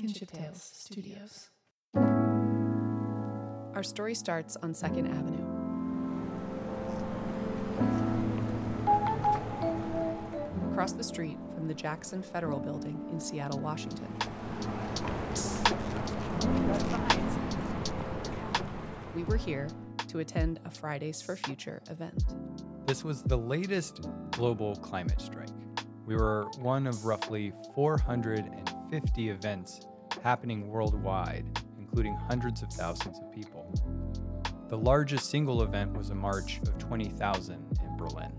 Kinship Tales Studios. Our story starts on 2nd Avenue. Across the street from the Jackson Federal Building in Seattle, Washington. We were here to attend a Fridays for Future event. This was the latest global climate strike. We were one of roughly 450 events happening worldwide, including hundreds of thousands of people. The largest single event was a march of 20,000 in Berlin.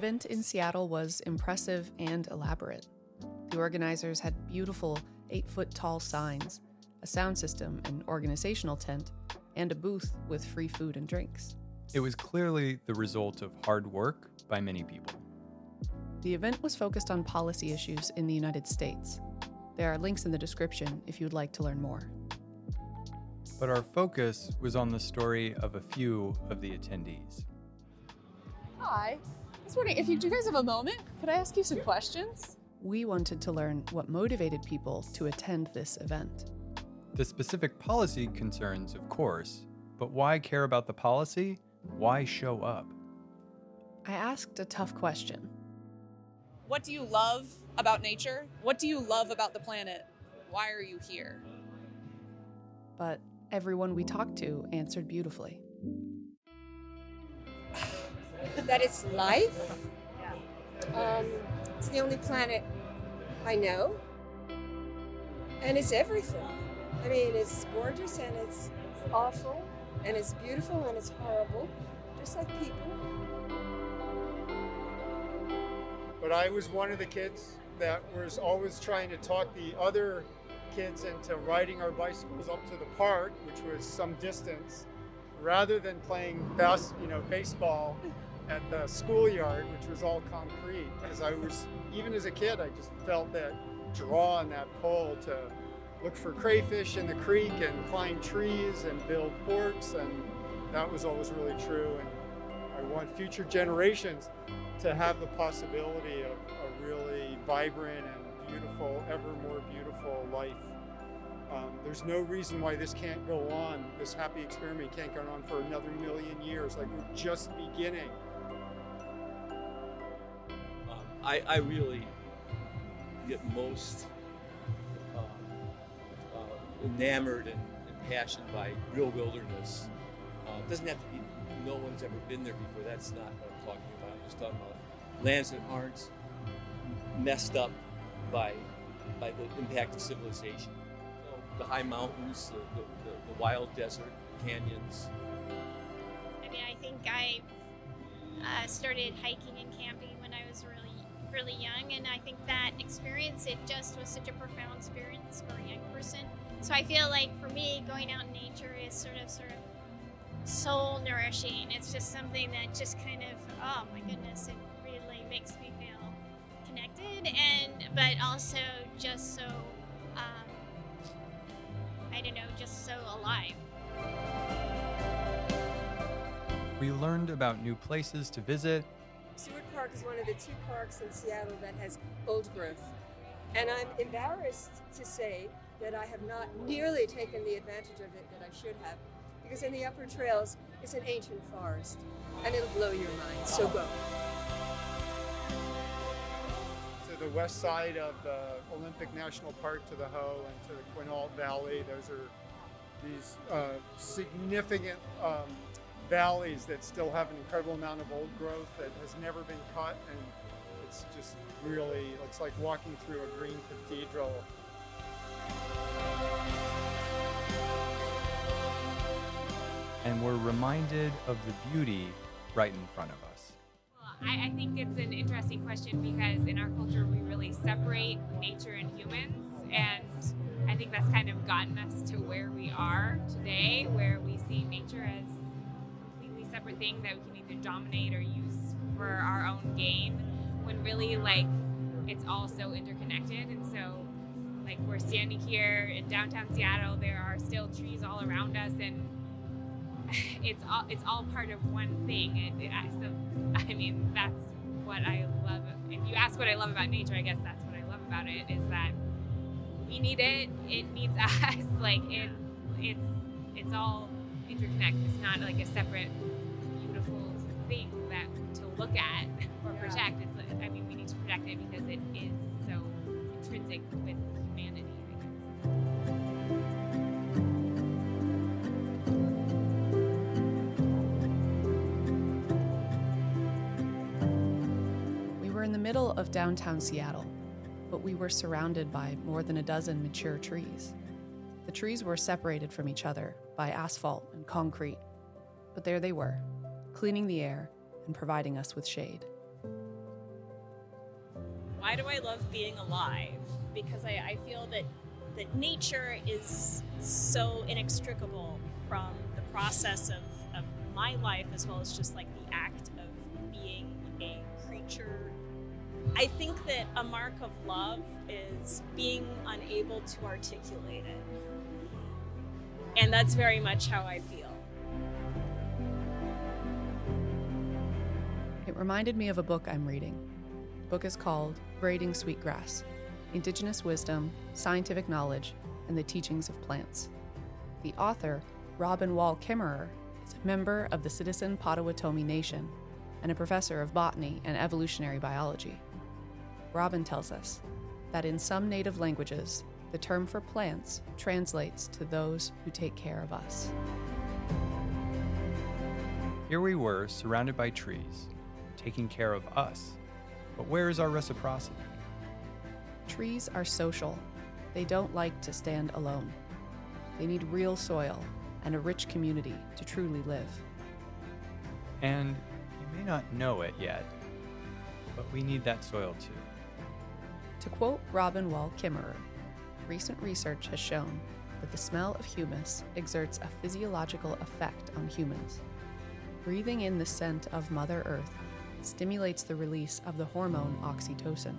Event in Seattle was impressive and elaborate. The organizers had beautiful eight foot tall signs, a sound system, an organizational tent, and a booth with free food and drinks. It was clearly the result of hard work by many people. The event was focused on policy issues in the United States. There are links in the description if you'd like to learn more. But our focus was on the story of a few of the attendees. Hi. I was wondering if you do you guys have a moment? Could I ask you some questions? We wanted to learn what motivated people to attend this event. The specific policy concerns, of course, but why care about the policy? Why show up? I asked a tough question. What do you love about nature? What do you love about the planet? Why are you here? But everyone we talked to answered beautifully. That it's life. Um, it's the only planet I know. And it's everything. I mean, it's gorgeous and it's awful and it's beautiful and it's horrible, just like people. But I was one of the kids that was always trying to talk the other kids into riding our bicycles up to the park, which was some distance, rather than playing bas- you know, baseball at the schoolyard, which was all concrete. Because I was, even as a kid, I just felt that draw and that pull to look for crayfish in the creek and climb trees and build forts, and that was always really true. And I want future generations to have the possibility of a really vibrant and beautiful, ever more beautiful life. Um, there's no reason why this can't go on. This happy experiment can't go on for another million years. Like we're just beginning. I, I really get most um, uh, enamored and, passionate by real wilderness. Uh, doesn't have to be no one's ever been there before. That's not what I'm talking about. I'm just talking about lands that aren't messed up by by the impact of civilization. You know, the high mountains, the, the, the, the wild desert, canyons. I mean, I think I uh, started hiking and camping when I was really, really young, and I think that experience it just was such a profound experience for a young person. So I feel like for me, going out in nature is sort of, sort of soul nourishing. It's just something that just kind of, oh my goodness, it really makes me feel connected, and but also just so, um, I don't know, just so alive. We learned about new places to visit, Seward Park is one of the two parks in Seattle that has old growth. And I'm embarrassed to say that I have not nearly taken the advantage of it that I should have. Because in the upper trails, it's an ancient forest. And it'll blow your mind. So go. To the west side of the Olympic National Park, to the Hoh, and to the Quinault Valley, those are these uh, significant um, valleys that still have an incredible amount of old growth that has never been cut, and it's just really it's like walking through a green cathedral. and we're reminded of the beauty right in front of us. Well, I, I think it's an interesting question because in our culture we really separate nature and humans, and I think that's kind of gotten us to where we are today, where we see nature as a completely separate thing that we can either dominate or use for our own gain, when really like it's all so interconnected. And so, like we're standing here in downtown Seattle, there are still trees all around us, and it's all it's all part of one thing. And it, I- so, I mean, that's what I love. If you ask what I love about nature, I guess that's what I love about it is that we need it. It needs us. Like it, it's it's all interconnected. It's not like a separate, thing that to look at or Yeah. protect. It's like, I mean, we need to protect it because it is so intrinsic with humanity. I guess. We were in the middle of downtown Seattle, but we were surrounded by more than a dozen mature trees. The trees were separated from each other by asphalt and concrete, but there they were, cleaning the air and providing us with shade. Why do I love being alive? Because I, I feel that that nature is so inextricable from the process of, of my life as well as just like the act of being a creature. I think that a mark of love is being unable to articulate it. And that's very much how I feel. It reminded me of a book I'm reading. The book is called Braiding Sweetgrass Indigenous Wisdom, Scientific Knowledge, and the Teachings of Plants. The author, Robin Wall Kimmerer, is a member of the Citizen Potawatomi Nation and a professor of botany and evolutionary biology. Robin tells us that in some native languages, the term for plants translates to those who take care of us. Here we were, surrounded by trees, taking care of us. But where is our reciprocity? Trees are social. They don't like to stand alone. They need real soil and a rich community to truly live. And you may not know it yet, but we need that soil too. To quote Robin Wall Kimmerer, recent research has shown that the smell of humus exerts a physiological effect on humans. Breathing in the scent of Mother Earth stimulates the release of the hormone oxytocin,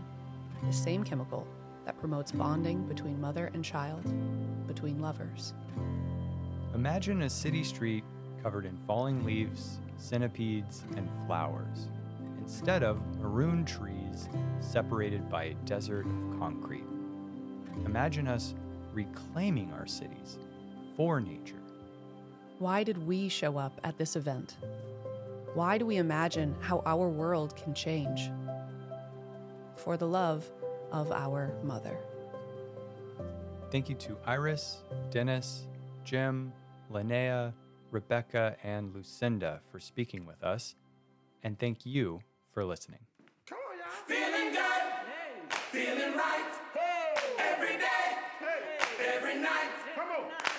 the same chemical that promotes bonding between mother and child, between lovers. Imagine a city street covered in falling leaves, centipedes, and flowers, instead of maroon trees separated by a desert of concrete. Imagine us reclaiming our cities for nature. Why did we show up at this event? Why do we imagine how our world can change? For the love of our mother. Thank you to Iris, Dennis, Jim, Lenea, Rebecca, and Lucinda for speaking with us. And thank you for listening. Feeling good, feeling right. Every day, every night.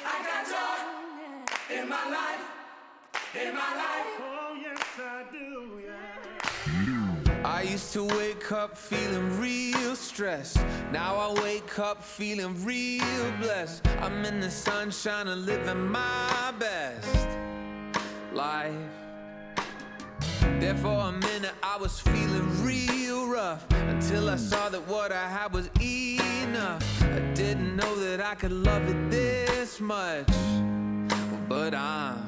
I got joy in my life, in my life. I do. Yeah. I used to wake up feeling real stressed. Now I wake up feeling real blessed. I'm in the sunshine and living my best life. There for a minute I was feeling real rough until I saw that what I had was enough. I didn't know that I could love it this much, but I'm